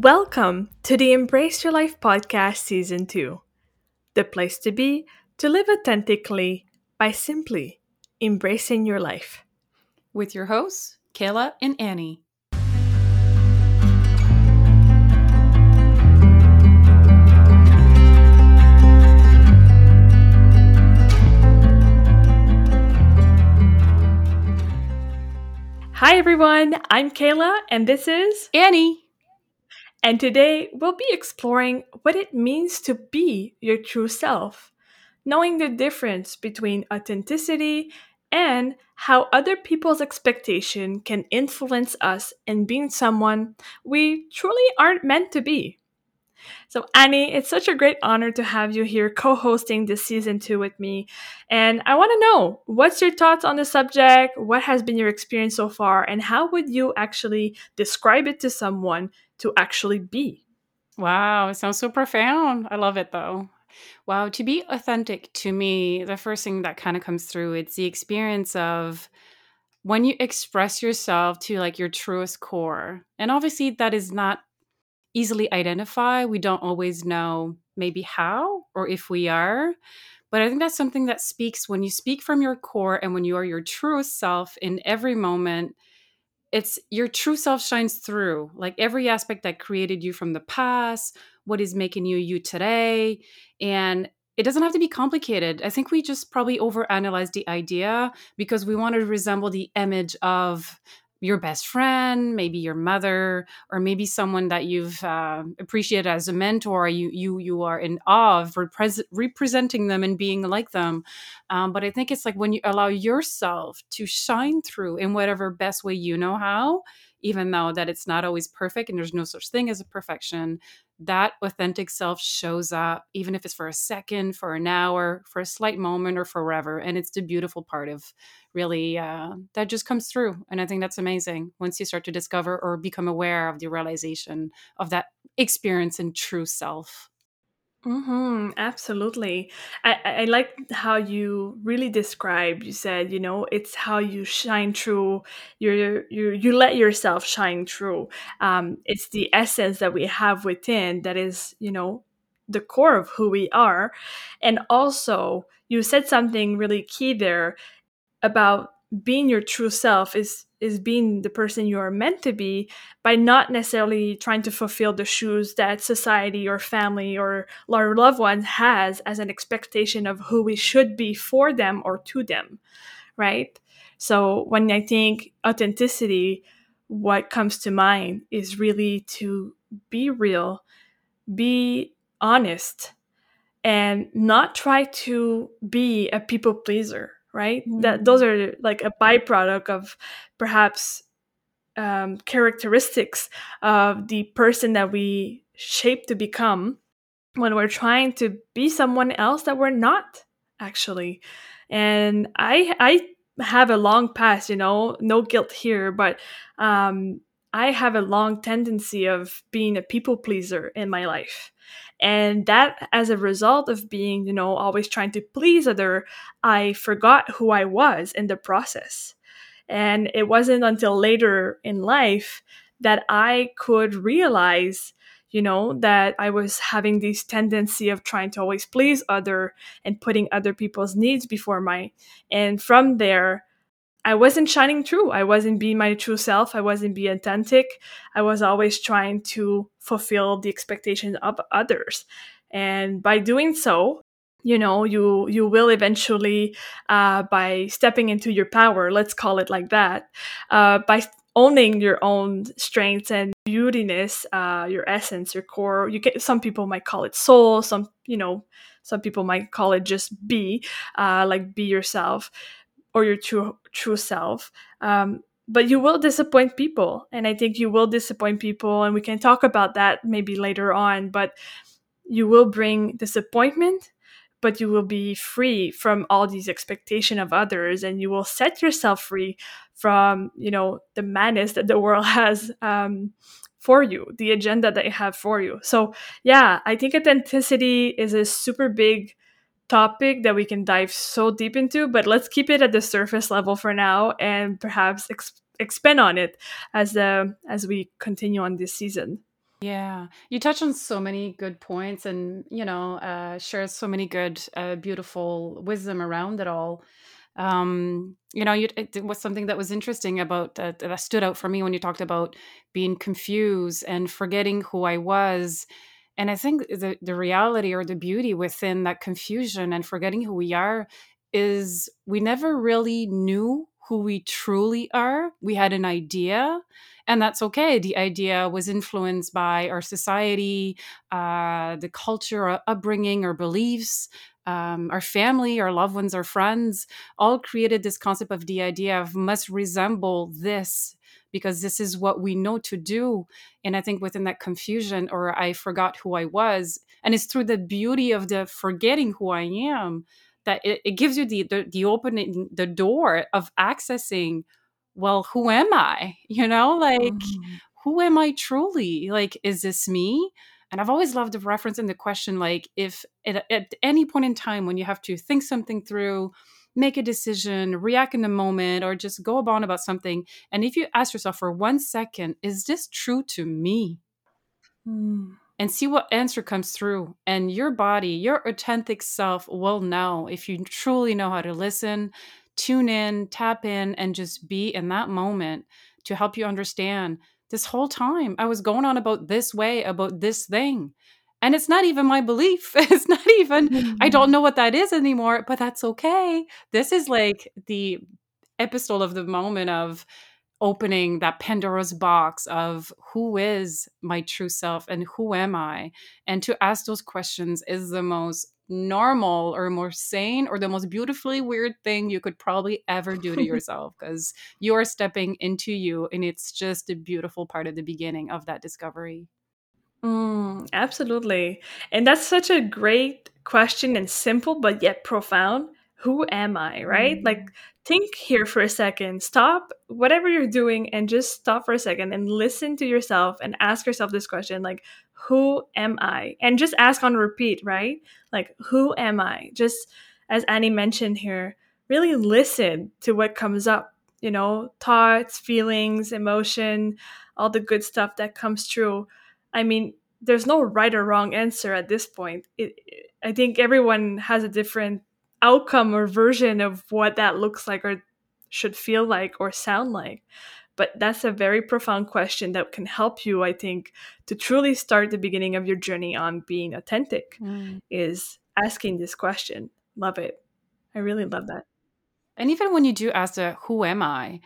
Welcome to the Embrace Your Life podcast, season two, the place to be to live authentically by simply embracing your life. With your hosts, Kayla and Annie. Hi, everyone. I'm Kayla, and this is Annie. And today we'll be exploring what it means to be your true self, knowing the difference between authenticity and how other people's expectation can influence us in being someone we truly aren't meant to be. So, Annie, it's such a great honor to have you here co hosting this season two with me. And I want to know what's your thoughts on the subject? What has been your experience so far? And how would you actually describe it to someone to actually be? Wow, it sounds so profound. I love it though. Wow, to be authentic to me, the first thing that kind of comes through, it's the experience of when you express yourself to like your truest core. And obviously that is not easily identify. We don't always know maybe how or if we are. But I think that's something that speaks when you speak from your core and when you are your truest self in every moment. It's your true self shines through, like every aspect that created you from the past, what is making you you today. And it doesn't have to be complicated. I think we just probably overanalyze the idea because we want to resemble the image of your best friend, maybe your mother, or maybe someone that you've uh, appreciated as a mentor. You you you are in awe of repre- representing them and being like them. Um, but I think it's like when you allow yourself to shine through in whatever best way you know how, even though that it's not always perfect and there's no such thing as a perfection that authentic self shows up, even if it's for a second, for an hour, for a slight moment, or forever. And it's the beautiful part of really uh, that just comes through. And I think that's amazing once you start to discover or become aware of the realization of that experience in true self. Mm-hmm, absolutely. I, I like how you really described. You said, you know, it's how you shine through. You you you let yourself shine through. Um, it's the essence that we have within that is, you know, the core of who we are. And also, you said something really key there about being your true self is is being the person you are meant to be by not necessarily trying to fulfill the shoes that society or family or our loved ones has as an expectation of who we should be for them or to them right? So when i think authenticity what comes to mind is really to be real be honest and not try to be a people pleaser right mm-hmm. that those are like a byproduct of perhaps um, characteristics of the person that we shape to become when we're trying to be someone else that we're not actually and i i have a long past you know no guilt here but um i have a long tendency of being a people pleaser in my life. And that as a result of being you know always trying to please other i forgot who i was in the process. And it wasn't until later in life that i could realize you know that i was having this tendency of trying to always please other and putting other people's needs before mine. And from there I wasn't shining through. I wasn't being my true self. I wasn't being authentic. I was always trying to fulfill the expectations of others. And by doing so, you know, you you will eventually, uh, by stepping into your power, let's call it like that, uh, by owning your own strengths and beautiness, uh, your essence, your core. You get some people might call it soul. Some you know, some people might call it just be, uh, like be yourself or your true true self. Um, but you will disappoint people, and I think you will disappoint people, and we can talk about that maybe later on. But you will bring disappointment, but you will be free from all these expectation of others, and you will set yourself free from you know the madness that the world has um, for you, the agenda that you have for you. So yeah, I think authenticity is a super big topic that we can dive so deep into, but let's keep it at the surface level for now and perhaps ex- expand on it as the as we continue on this season. Yeah, you touch on so many good points and, you know, uh, share so many good, uh, beautiful wisdom around it all. Um, you know, you, it was something that was interesting about that, that stood out for me when you talked about being confused and forgetting who I was. And I think the, the reality or the beauty within that confusion and forgetting who we are is we never really knew who we truly are. We had an idea, and that's okay. The idea was influenced by our society, uh, the culture, our upbringing, our beliefs, um, our family, our loved ones, our friends, all created this concept of the idea of must resemble this because this is what we know to do. And I think within that confusion, or I forgot who I was, and it's through the beauty of the forgetting who I am that it, it gives you the, the the opening the door of accessing well who am i you know like Mm-hmm. who am i truly like is this me and i've always loved the reference in the question like if at, at any point in time when you have to think something through make a decision react in the moment or just go on about something and if you ask yourself for one second is this true to me Mm. and see what answer comes through. And your body, your authentic self will know if you truly know how to listen, tune in, tap in, and just be in that moment to help you understand this whole time I was going on about this way, about this thing. And it's not even my belief. It's not even, I hmm. don't know what that is anymore, but that's okay. This is like the epistle of the moment of opening that Pandora's box of who is my true self and who am I? And to ask those questions is the most normal or more sane or the most beautifully weird thing you could probably ever do to yourself because you're stepping into you and it's just a beautiful part of the beginning of that discovery. Mm, absolutely. And that's such a great question and simple, but yet profound. Who am I, right? Like, Mm. think here for a second. Stop whatever you're doing and just stop for a second and listen to yourself and ask yourself this question like, who am I? And just ask on repeat, right? Like, who am I? Just as Annie mentioned here, really listen to what comes up, you know, thoughts, feelings, emotion, all the good stuff that comes through I mean, there's no right or wrong answer at this point. It, I think everyone has a different outcome or version of what that looks like or should feel like or sound like. But that's a very profound question that can help you, I think, to truly start the beginning of your journey on being authentic Mm. is asking this question. Love it. I really love that. And even when you do ask the who am I,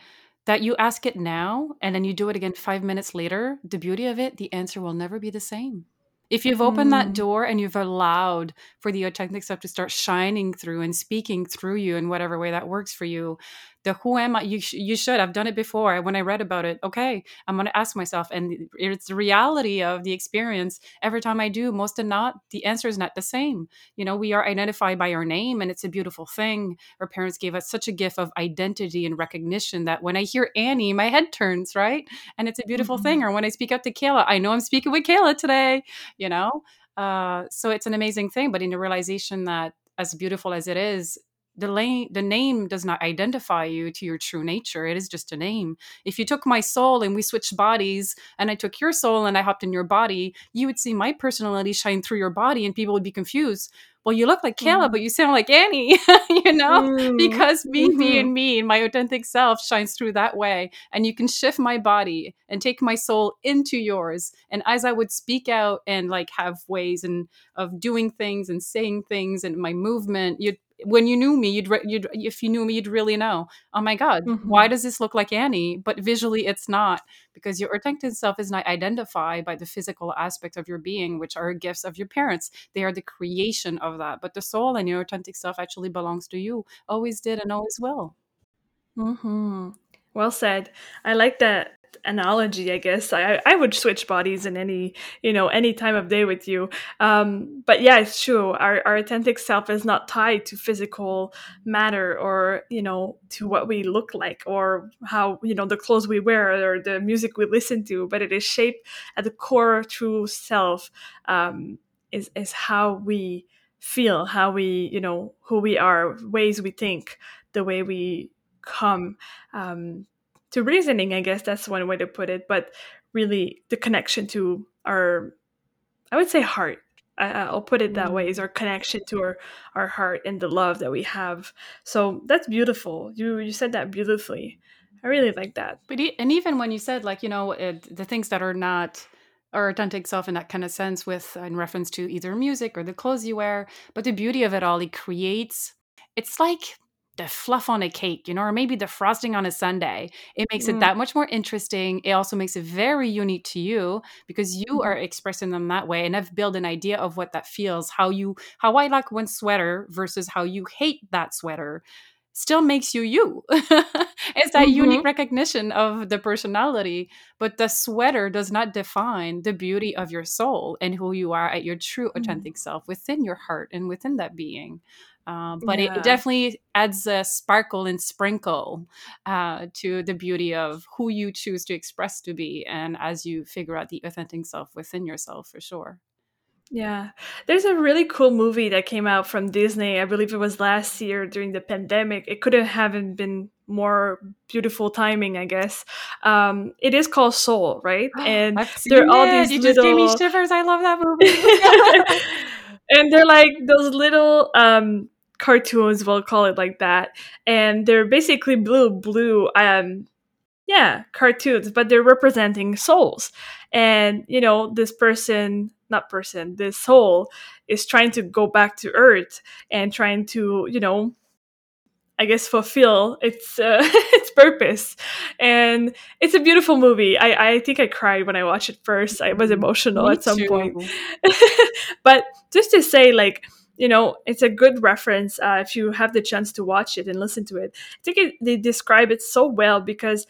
that you ask it now and then you do it again five minutes later, the beauty of it, the answer will never be the same. If you've opened that Mm, door and you've allowed for the authentic stuff to start shining through and speaking through you in whatever way that works for you, the who am I? You, sh- you should. I've done it before. When I read about it, okay, I'm going to ask myself. And it's the reality of the experience. Every time I do, most of not, the answer is not the same. You know, we are identified by our name and it's a beautiful thing our parents gave us such a gift of identity and recognition that when I hear Annie, my head turns, right? And it's a beautiful thing. mhm, Or when I speak up to Kayla, I know I'm speaking with Kayla today, you know? Uh, so it's an amazing thing. But in the realization that as beautiful as it is, the, la- the name does not identify you to your true nature. It is just a name. If you took my soul and we switched bodies and I took your soul and I hopped in your body, you would see my personality shine through your body and people would be confused well, you look like Kayla, mhm, but you sound like Annie, you know, mm, because me, me, mhm, and me, and my authentic self shines through that way. And you can shift my body and take my soul into yours. And as I would speak out and like have ways and of doing things and saying things and my movement, you'd when you knew me, you'd, re- you'd if you knew me, you'd really know. Oh my God, why mhm, does this look like Annie? But visually, it's not because your authentic self is not identified by the physical aspect of your being, which are gifts of your parents they are the creation of that. But the soul and your authentic self actually belongs to you. Always did and always will. mhm. Well said. I like that analogy, I guess. I I would switch bodies in any, you know, any time of day with you. Um, but yeah, it's true. Our our authentic self is not tied to physical matter or, you know, to what we look like or how, you know, the clothes we wear or the music we listen to, but it is shaped at the core true self um, is is how we feel, how we, you know, who we are, ways we think, the way we come um, to reasoning. I guess that's one way to put it. But really, the connection to our I would say heart. I, will put it that mm-hmm. way is our connection to our our heart and the love that we have. So that's beautiful. You you said that beautifully. I really like that. But and even when you said like you know it, the things that are not our authentic self in that kind of sense, with in reference to either music or the clothes you wear, but the beauty of it all, it creates. It's like the fluff on a cake, you know, or maybe the frosting on a sundae. It makes mm. it that much more interesting. It also makes it very unique to you because you mm. are expressing them that way. And I've built an idea of what that feels, how you how I like one sweater versus how you hate that sweater still makes you you. it's that mm-hmm. unique recognition of the personality, but the sweater does not define the beauty of your soul and who you are at your true mm. authentic mm. self within your heart and within that being. Um, but yeah. it definitely adds a sparkle and sprinkle uh, to the beauty of who you choose to express to be, and as you figure out the authentic self within yourself, for sure. Yeah. There's a really cool movie that came out from Disney. I believe it was last year during the pandemic. It couldn't have been more beautiful timing, I guess. Um, it is called Soul, right? And there are all these you little... just gave me shivers. I love that movie. and they're like those little um cartoons, we'll call it like that. And they're basically blue, blue, um, yeah, cartoons, but they're representing souls. And, you know, this person, not person, this soul is trying to go back to Earth and trying to, you know, I guess fulfill its uh, its purpose, and it's a beautiful movie. I I think I cried when I watched it first. I was emotional Me at some too. point, but just to say, like you know, it's a good reference uh, if you have the chance to watch it and listen to it. I think it, they describe it so well because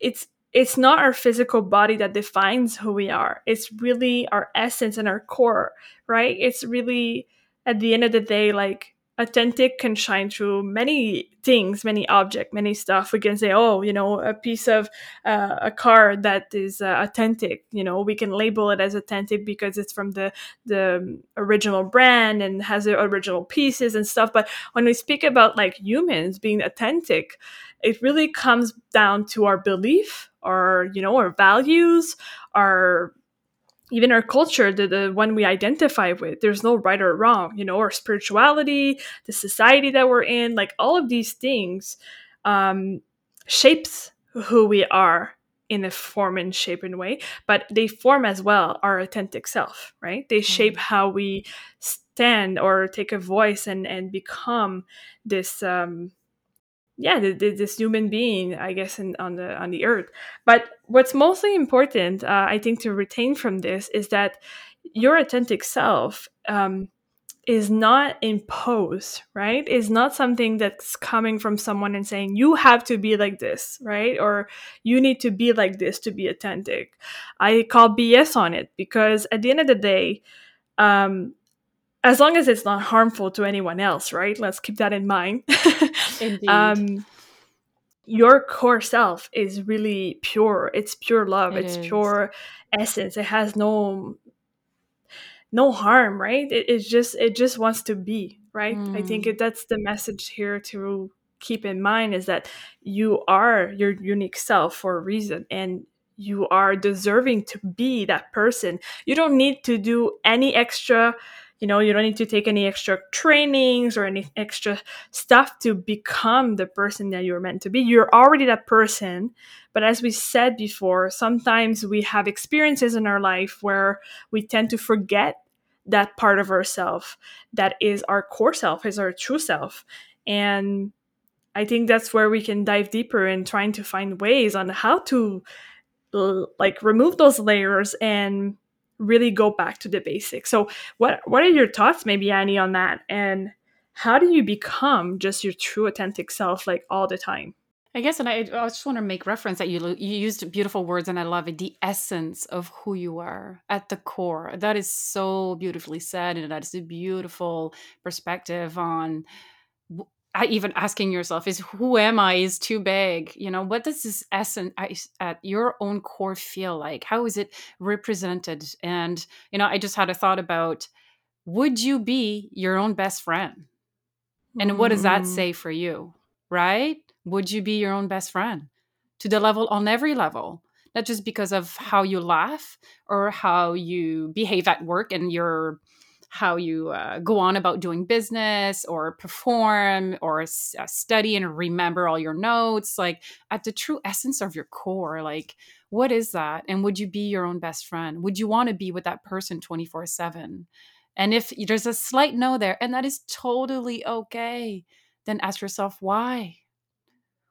it's it's not our physical body that defines who we are. It's really our essence and our core, right? It's really at the end of the day like authentic can shine through many things many object many stuff we can say oh you know a piece of uh, a car that is uh, authentic you know we can label it as authentic because it's from the the original brand and has the original pieces and stuff but when we speak about like humans being authentic it really comes down to our belief our you know our values our even our culture, the, the one we identify with, there's no right or wrong, you know, our spirituality, the society that we're in, like all of these things um, shapes who we are in a form and shape and way, but they form as well our authentic self, right? They shape mm-hmm. how we stand or take a voice and and become this um, yeah this human being i guess in, on the on the earth. But what's mostly important uh, i think to retain from this is that your authentic self um, is not imposed right? Is not something that's coming from someone and saying you have to be like this right? Or you need to be like this to be authentic. I call bs on it because at the end of the day um, as long as it's not harmful to anyone else, right? Let's keep that in mind. Indeed. Um, your core self is really pure. It's pure love. It it's is. pure essence. It has no no harm, right? It, it just it just wants to be, right? Mm. I think mm. it, that's the message here to keep in mind is that you are your unique self for a reason and you are deserving to be that person. You don't need to do any extra you know you don't need to take any extra trainings or any extra stuff to become the person that you're meant to be. You're already that person. But as we said before sometimes we have experiences in our life where we tend to forget that part of ourself that is our core self is our true self. And i think that's where we can dive deeper in trying to find ways on how to like remove those layers and really go back to the basics. So what what are your thoughts maybe Annie on that and how do you become just your true authentic self like all the time? I guess, and I, I just want to make reference that you you used beautiful words, and I love it. The essence of who you are at the core. That is so beautifully said, and that is a beautiful perspective on even asking yourself is who am i? is too big you know? What does this essence at your own core feel like? How is it represented? And you know i just had a thought about would you be your own best friend? And what does that mm. say for you right? Would you be your own best friend to the level on every level not just because of how you laugh or how you behave at work and your how you uh, go on about doing business or perform or s- uh, study and remember all your notes like at the true essence of your core like what is that? And would you be your own best friend? Would you want to be with that person 24 7 and if there's a slight no there and that is totally okay then ask yourself why?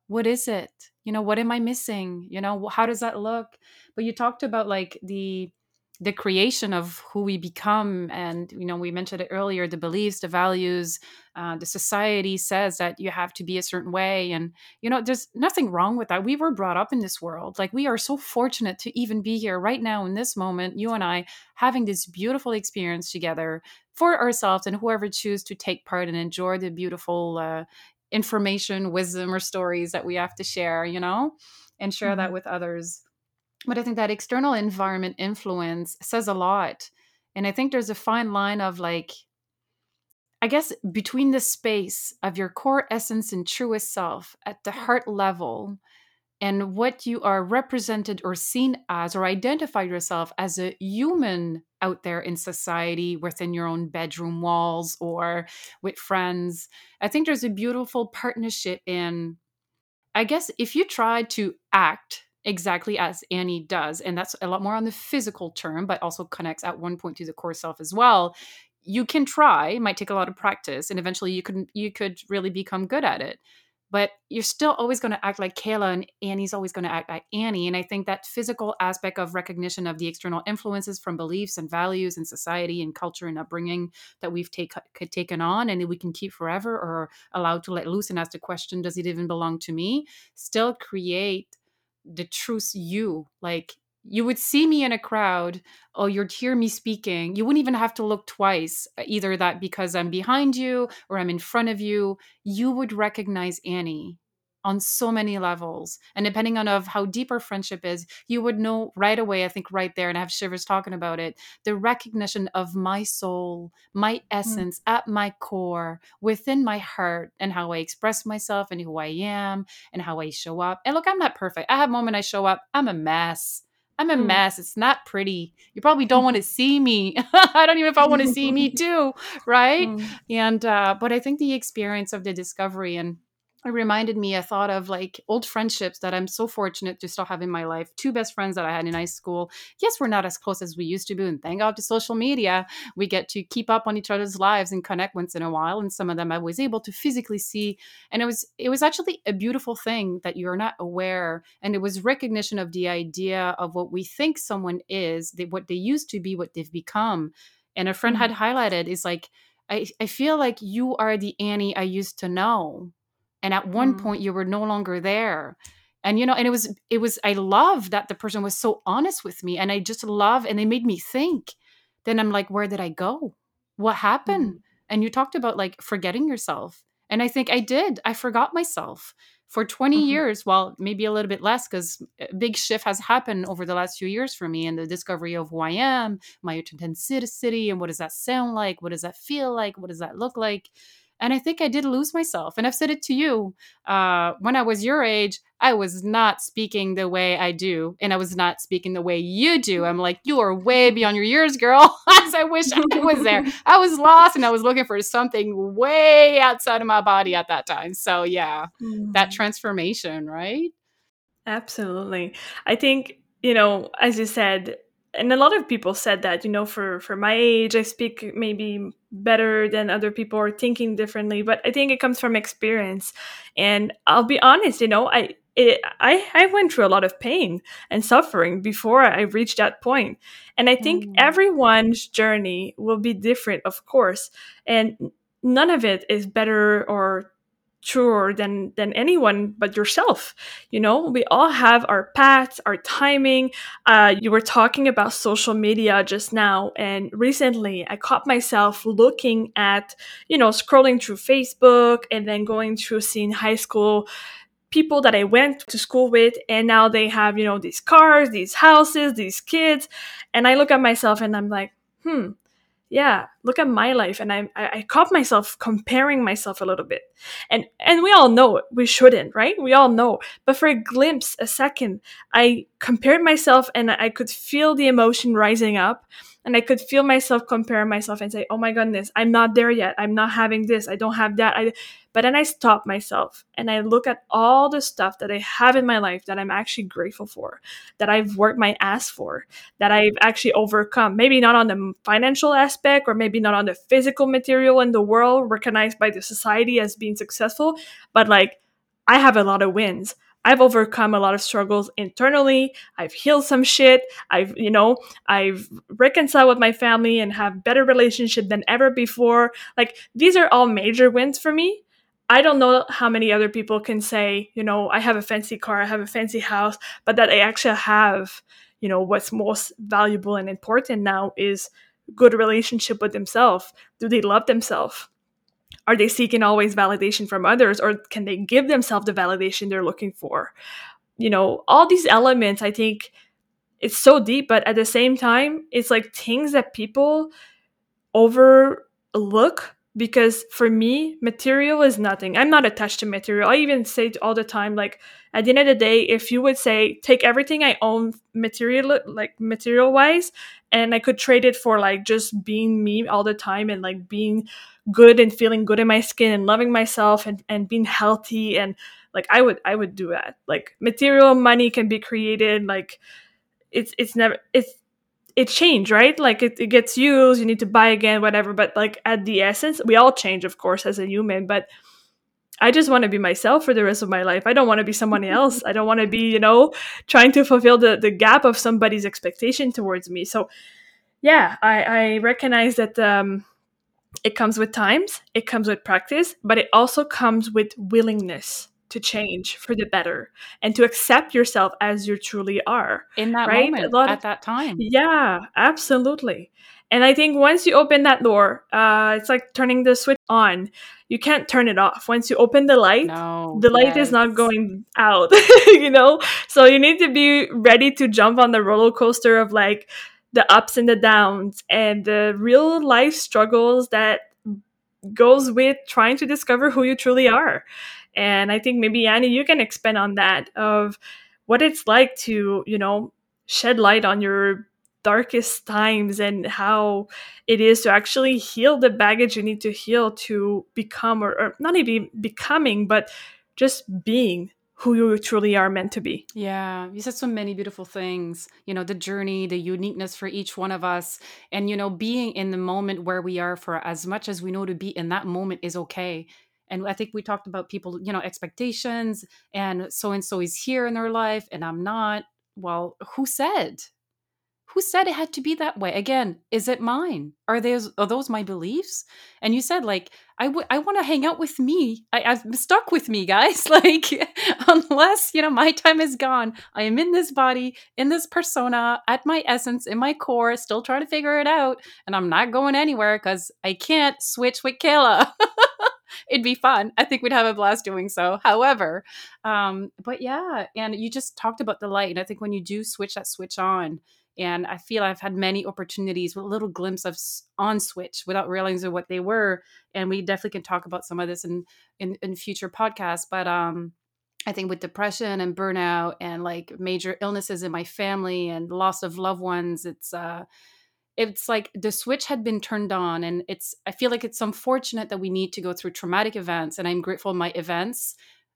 What is it? You know what am i missing? You know how does that look? But you talked about like the the creation of who we become. And you know we mentioned it earlier the beliefs the values uh, the society says that you have to be a certain way. And you know there's nothing wrong with that. We were brought up in this world. Like we are so fortunate to even be here right now in this moment you and i having this beautiful experience together for ourselves and whoever choose to take part and enjoy the beautiful uh, information wisdom or stories that we have to share you know and share mm-hmm. that with others but I think that external environment influence says a lot. And I think there's a fine line of like, I guess, between the space of your core essence and truest self at the heart level and what you are represented or seen as or identify yourself as a human out there in society within your own bedroom walls or with friends. I think there's a beautiful partnership in, I guess, if you try to act exactly as Annie does. And that's a lot more on the physical term, but also connects at one point to the core self as well. You can try, might take a lot of practice, and eventually you could you could really become good at it but you're still always going to act like Kayla and Annie's always going to act like Annie. And I think that physical aspect of recognition of the external influences from beliefs and values and society and culture and upbringing that we've take, taken on and we can keep forever or allowed to let loose and ask the question, does it even belong to me? Still create the truth you like you would see me in a crowd or you'd hear me speaking you wouldn't even have to look twice uh, either that because i'm behind you or i'm in front of you you would recognize annie on so many levels and depending on of how deep our friendship is you would know right away i think right there and i have shivers talking about it the recognition of my soul my mm. essence mm. at my core within my heart and how i express myself and who i am and how i show up and look i'm not perfect i have moment i show up i'm a mess I'm a mm. mess. It's not pretty. You probably don't want to see me. I don't even if I want to see me too, right? Mm. And uh, but I think the experience of the discovery and it reminded me, I thought of like old friendships that I'm so fortunate to still have in my life. Two best friends that I had in high school. Yes, we're not as close as we used to be. And thank God to social media, we get to keep up on each other's lives and connect once in a while. And some of them I was able to physically see. And it was it was actually a beautiful thing that you're not aware. And it was recognition of the idea of what we think someone is, they, what they used to be, what they've become. And a friend had mm. highlighted is like, I, I feel like you are the Annie I used to know and at one mm. point you were no longer there. And you know and it was it was i love that the person was so honest with me and i just love and they made me think. Then i'm like where did i go? What happened? Mm. and you talked about like forgetting yourself. And i think i did. I forgot myself for 20 mm-hmm. years well maybe a little bit less because a big shift has happened over the last few years for me and the discovery of who i am my authenticity and what does that sound like? What does that feel like? What does that look like and I think I did lose myself. And I've said it to you. Uh, when I was your age, I was not speaking the way I do. And I was not speaking the way you do. I'm like, you are way beyond your years, girl. As I wish I was there. I was lost and I was looking for something way outside of my body at that time. So, yeah, mm. that transformation, right? Absolutely. I think, you know, as you said, and a lot of people said that you know for for my age i speak maybe better than other people are thinking differently but i think it comes from experience and i'll be honest you know i it, I, I went through a lot of pain and suffering before I reached that point. And I think mm. everyone's journey will be different, of course. And none of it is better or truer than than anyone but yourself. You know we all have our paths our timing. Uh, you were talking about social media just now and recently i caught myself looking at you know scrolling through facebook and then going through seeing high school people that i went to school with and now they have you know these cars these houses these kids. And i look at myself and i'm like hmm yeah look at my life and i i, caught myself comparing myself a little bit. And and we all know we shouldn't right? We all know. But for a glimpse a second i compared myself and i could feel the emotion rising up and i could feel myself compare myself and say oh my goodness i'm not there yet i'm not having this i don't have that i but then I stop myself and I look at all the stuff that I have in my life that I'm actually grateful for, that I've worked my ass for, that I've actually overcome. Maybe not on the financial aspect or maybe not on the physical material in the world recognized by the society as being successful, but like I have a lot of wins. I've overcome a lot of struggles internally. I've healed some shit. I've, you know, I've reconciled with my family and have better relationship than ever before. Like these are all major wins for me. I don't know how many other people can say, you know, I have a fancy car, I have a fancy house, but that I actually have, you know, what's most valuable and important now is good relationship with themselves. Do they love themselves? Are they seeking always validation from others or can they give themselves the validation they're looking for? You know, all these elements, I think it's so deep, but at the same time, it's like things that people overlook because for me material is nothing. I'm not attached to material. I even say it all the time like at the end of the day if you would say take everything i own material like material wise and i could trade it for like just being me all the time and like being good and feeling good in my skin and loving myself and, and being healthy and like i would i would do that. Like material money can be created like it's it's never it's it changed, right? Like it, it gets used, you need to buy again, whatever. But like at the essence, we all change, of course, as a human. But I just want to be myself for the rest of my life. I don't want to be somebody else. I don't want to be, you know, trying to fulfill the, the gap of somebody's expectation towards me. So yeah, I, I recognize that um, it comes with times, it comes with practice, but it also comes with willingness to change for the better and to accept yourself as you truly are in that right? moment of, at that time. Yeah absolutely. And i think once you open that door uh, it's like turning the switch on. You can't turn it off. Once you open the light no, the light yes. is not going out you know? So you need to be ready to jump on the roller coaster of like the ups and the downs and the real life struggles that goes with trying to discover who you truly are and I think maybe Annie, you can expand on that of what it's like to, you know, shed light on your darkest times and how it is to actually heal the baggage you need to heal to become or, or not even becoming but just being who you truly are meant to be. Yeah, you said so many beautiful things. You know, the journey, the uniqueness for each one of us, and, you know, being in the moment where we are for as much as we know to be in that moment is okay and i think we talked about people you know expectations and so and so is here in their life and i'm not. Well who said? Who said it had to be that way? Again is it mine? Are those are those my beliefs? And you said like i would i want to hang out with me. I, i'm stuck with me guys. Like unless you know my time is gone i am in this body in this persona at my essence in my core still trying to figure it out and i'm not going anywhere because i can't switch with kayla it'd be fun. I think we'd have a blast doing so. However, um, but yeah, and you just talked about the light. And I think when you do switch that switch on, and I feel I've had many opportunities with a little glimpse of on switch without realizing what they were. And we definitely can talk about some of this in in, in future podcasts. But um, I think with depression and burnout and like major illnesses in my family and loss of loved ones, it's uh it's like the switch had been turned on and it's i feel like it's unfortunate that we need to go through traumatic events and i'm grateful my events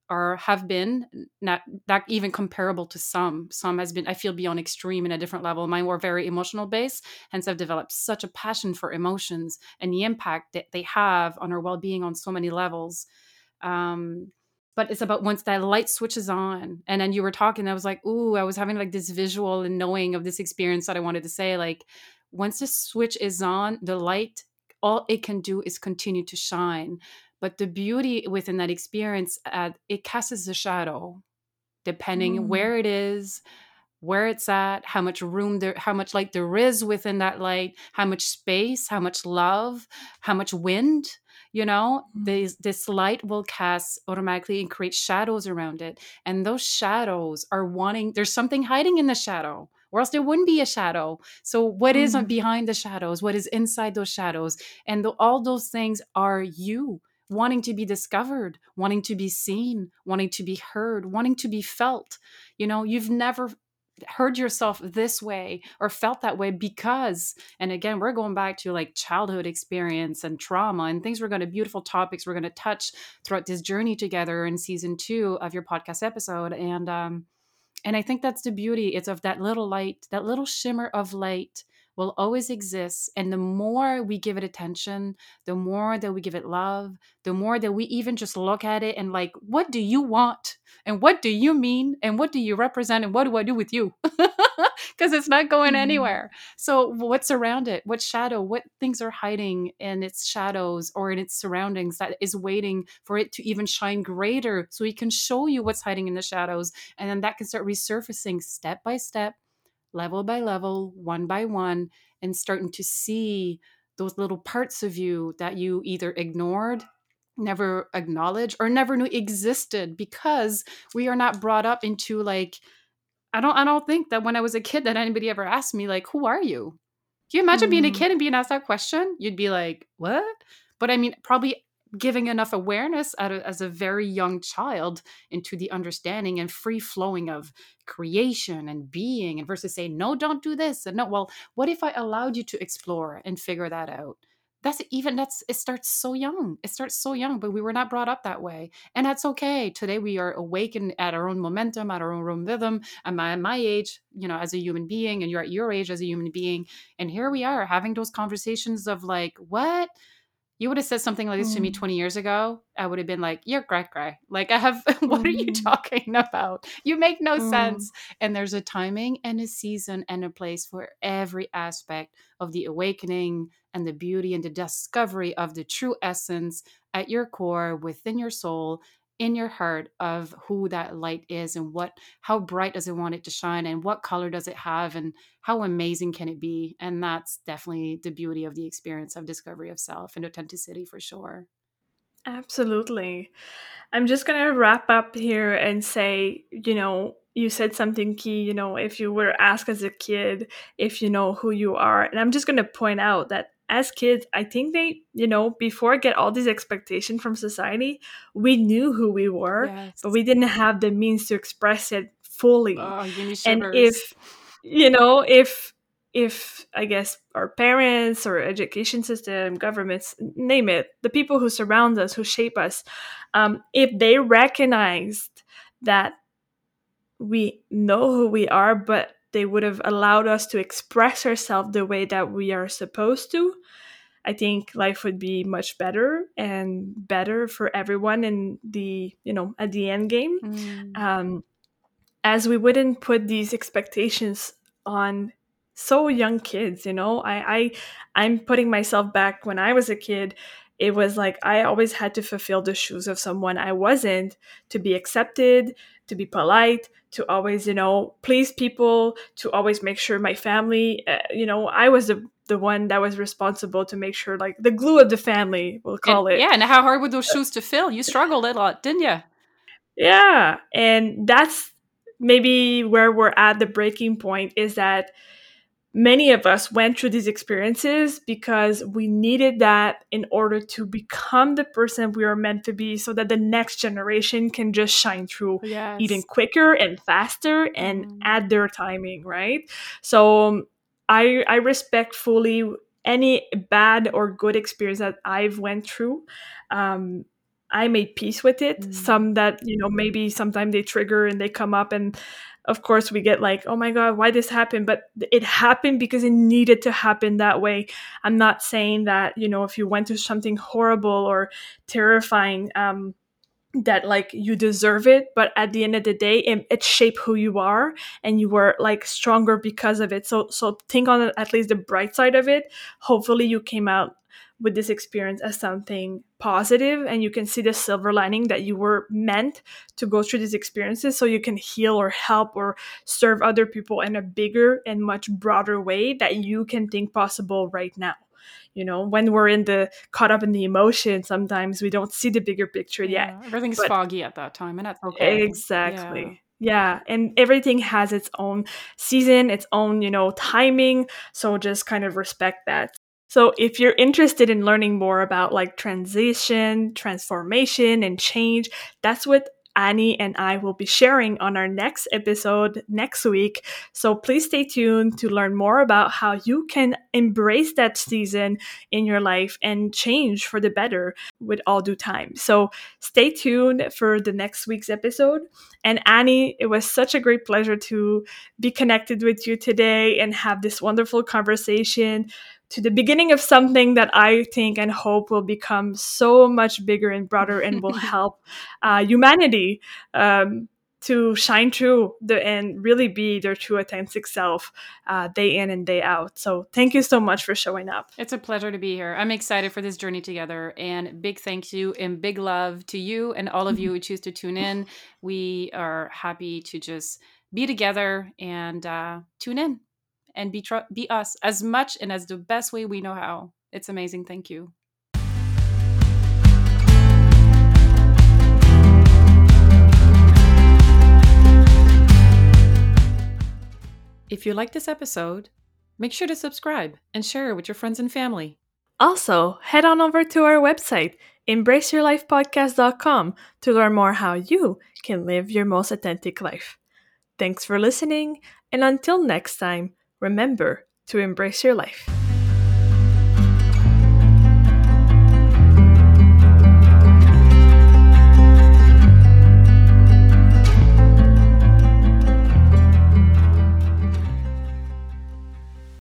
are have been not not even comparable to some. Some has been i feel beyond extreme in a different level. Mine were very emotional based hence i've developed such a passion for emotions and the impact that they have on our well-being on so many levels. Um but it's about once that light switches on and then you were talking i was like ooh i was having like this visual and knowing of this experience that i wanted to say like once the switch is on, the light, all it can do is continue to shine. But the beauty within that experience, uh, it casts a shadow, depending mm. where it is, where it's at, how much room there, how much light there is within that light, how much space, how much love, how much wind. You know, mm. this this light will cast automatically and create shadows around it, and those shadows are wanting. There's something hiding in the shadow or else there wouldn't be a shadow. So, what is Mm. behind the shadows? What is inside those shadows? And the, all those things are you wanting to be discovered, wanting to be seen, wanting to be heard, wanting to be felt. You know, you've never heard yourself this way or felt that way because and again we're going back to like childhood experience and trauma and things we're going to beautiful topics we're going to touch throughout this journey together in season two of your podcast episode and um and i think that's the beauty it's of that little light that little shimmer of light will always exist and the more we give it attention the more that we give it love the more that we even just look at it and like what do you want? And what do you mean? And what do you represent? And what do i do with you because it's not going Mhm. anywhere. So what's around it? What shadow? What things are hiding in its shadows or in its surroundings that is waiting for it to even shine greater so it can show you what's hiding in the shadows and then that can start resurfacing step by step level by level one by one and starting to see those little parts of you that you either ignored never acknowledged or never knew existed because we are not brought up into like I don't I don't think that when I was a kid that anybody ever asked me like who are you? Do you imagine being a Mhm. kid and being asked that question? You'd be like, "What?" But I mean, probably giving enough awareness at a, as a very young child into the understanding and free flowing of creation and being and versus saying, "No, don't do this." And no, well, what if I allowed you to explore and figure that out? That's even that's it starts so young. It starts so young, but we were not brought up that way. And that's okay. Today we are awakened at our own momentum, at our own rhythm. At my age, you know, as a human being, and you're at your age as a human being. And here we are having those conversations of like, what? You would have said something like this to me Mm. 20 years ago. I would have been like, you're cray cray. Like, I have, what are you Mm. talking about? You make no Mm. sense. And there's a timing and a season and a place for every aspect of the awakening and the beauty and the discovery of the true essence at your core, within your soul, in your heart of who that light is and what how bright does it want it to shine and what color does it have and how amazing can it be and that's definitely the beauty of the experience of discovery of self and authenticity for sure Absolutely. I'm just going to wrap up here and say, you know, you said something key, you know, if you were asked as a kid if you know who you are. And I'm just going to point out that as kids, I think they, you know, before I get all these expectations from society, we knew who we were, yes but we didn't have the means to express it fully. oh and if you know if if i guess our parents or education system governments name it the people who surround us who shape us um, if they recognized that we know who we are but they would have allowed us to express ourselves the way that we are supposed to i think life would be much better and better for everyone in the you know at the end game Mm. um, as we wouldn't put these expectations on so young kids you know i i i'm putting myself back when i was a kid it was like i always had to fulfill the shoes of someone i wasn't to be accepted to be polite to always you know please people to always make sure my family uh, you know i was the the one that was responsible to make sure like the glue of the family we'll call And- it yeah and how hard were those shoes to fill you struggled a lot didn't you Yeah. And that's maybe where we're at the breaking point is that many of us went through these experiences because we needed that in order to become the person we are meant to be so that the next generation can just shine through yes even quicker and faster and Mhm. at their timing, right? So um, I I respect fully any bad or good experience that I've went through. Um, I made peace with it. Mm. Some that you know maybe sometimes they trigger and they come up and. Of course, we get like, oh my God, why this happened? But it happened because it needed to happen that way. I'm not saying that, you know, if you went through something horrible or terrifying, um, that like you deserve it but at the end of the day it, it shaped who you are and you were like stronger because of it so so think on at least the bright side of it hopefully you came out with this experience as something positive and you can see the silver lining that you were meant to go through these experiences so you can heal or help or serve other people in a bigger and much broader way that you can think possible right now you know when we're in the caught up in the emotion sometimes we don't see the bigger picture yet Yeah, everything's but- foggy at that time and that's okay exactly Yeah, and everything has its own season, its own, you know, timing. So just kind of respect that. So if you're interested in learning more about like transition, transformation, and change, that's what Annie and I will be sharing on our next episode next week. So please stay tuned to learn more about how you can embrace that season in your life and change for the better with all due time. So stay tuned for the next week's episode. And Annie, it was such a great pleasure to be connected with you today and have this wonderful conversation to the beginning of something that I think and hope will become so much bigger and broader and will help uh, humanity. Um, to shine through the, and really be their true authentic self uh, day in and day out. So thank you so much for showing up. It's a pleasure to be here. I'm excited for this journey together and big thank you and big love to you and all of you who choose to tune in. We are happy to just be together and uh, tune in and be tr- be us as much and as the best way we know how. It's amazing. Thank you. If you like this episode, make sure to subscribe and share it with your friends and family. Also, head on over to our website, embraceyourlifepodcast.com, to learn more how you can live your most authentic life. Thanks for listening, and until next time, remember to embrace your life.